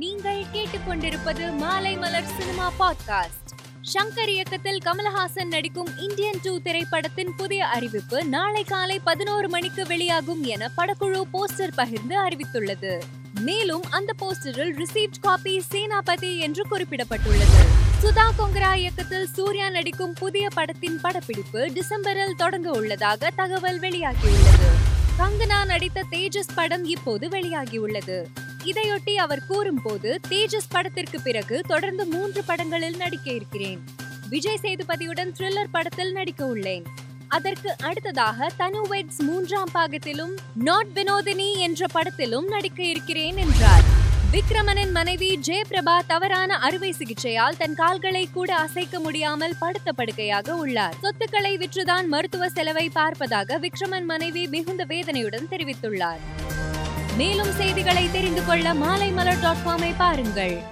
நீங்கள் கேட்டுக்கொண்டிருப்பது மாலை மலர் சினிமா பாட்காஸ்ட். ஷங்கர் இயக்கத்தில் கமலஹாசன் நடிக்கும் இந்தியன் டூ திரைப்படத்தின் புதிய அறிவிப்பு நாளை காலை பதினோரு மணிக்கு வெளியாகும் என படக்குழு போஸ்டர் பகிர்ந்து அறிவித்துள்ளது. மேலும் அந்த போஸ்டரில் ரிசீவ்ட் காப்பி சேனாபதி என்று குறிப்பிடப்பட்டுள்ளது. சுதா கொங்கரா இயக்கத்தில் சூர்யா நடிக்கும் புதிய படத்தின் படப்பிடிப்பு டிசம்பரில் தொடங்க உள்ளதாக தகவல் வெளியாகியுள்ளது. கங்கனா நடித்த தேஜஸ் படம் இப்போது வெளியாகியுள்ளது. இதையொட்டி அவர் கூறும்போது தேஜஸ் படத்திற்கு பிறகு தொடர்ந்து மூன்று படங்களில் நடிக்க இருக்கிறேன். விஜய் சேதுபதியுடன் த்ரில்லர் படத்தில் நடிக்க உள்ளேன். அதற்கு அடுத்ததாக தனு வெட்ஸ் மூன்றாம் பாகத்திலும் நாட் வினோதினி என்ற படத்திலும் நடிக்க இருக்கிறேன் என்றார். விக்ரமனின் மனைவி ஜெயபிரபா தவறான அறுவை சிகிச்சையால் தன் கால்களை கூட அசைக்க முடியாமல் படுத்த படுக்கையாக உள்ளார். சொத்துக்களை விற்றுதான் மருத்துவ செலவை பார்ப்பதாக விக்ரமன் மனைவி மிகுந்த வேதனையுடன் தெரிவித்துள்ளார். மேலும் செய்திகளை தெரிந்து கொள்ள மாலை மலர் டாட் காமை பாருங்கள்.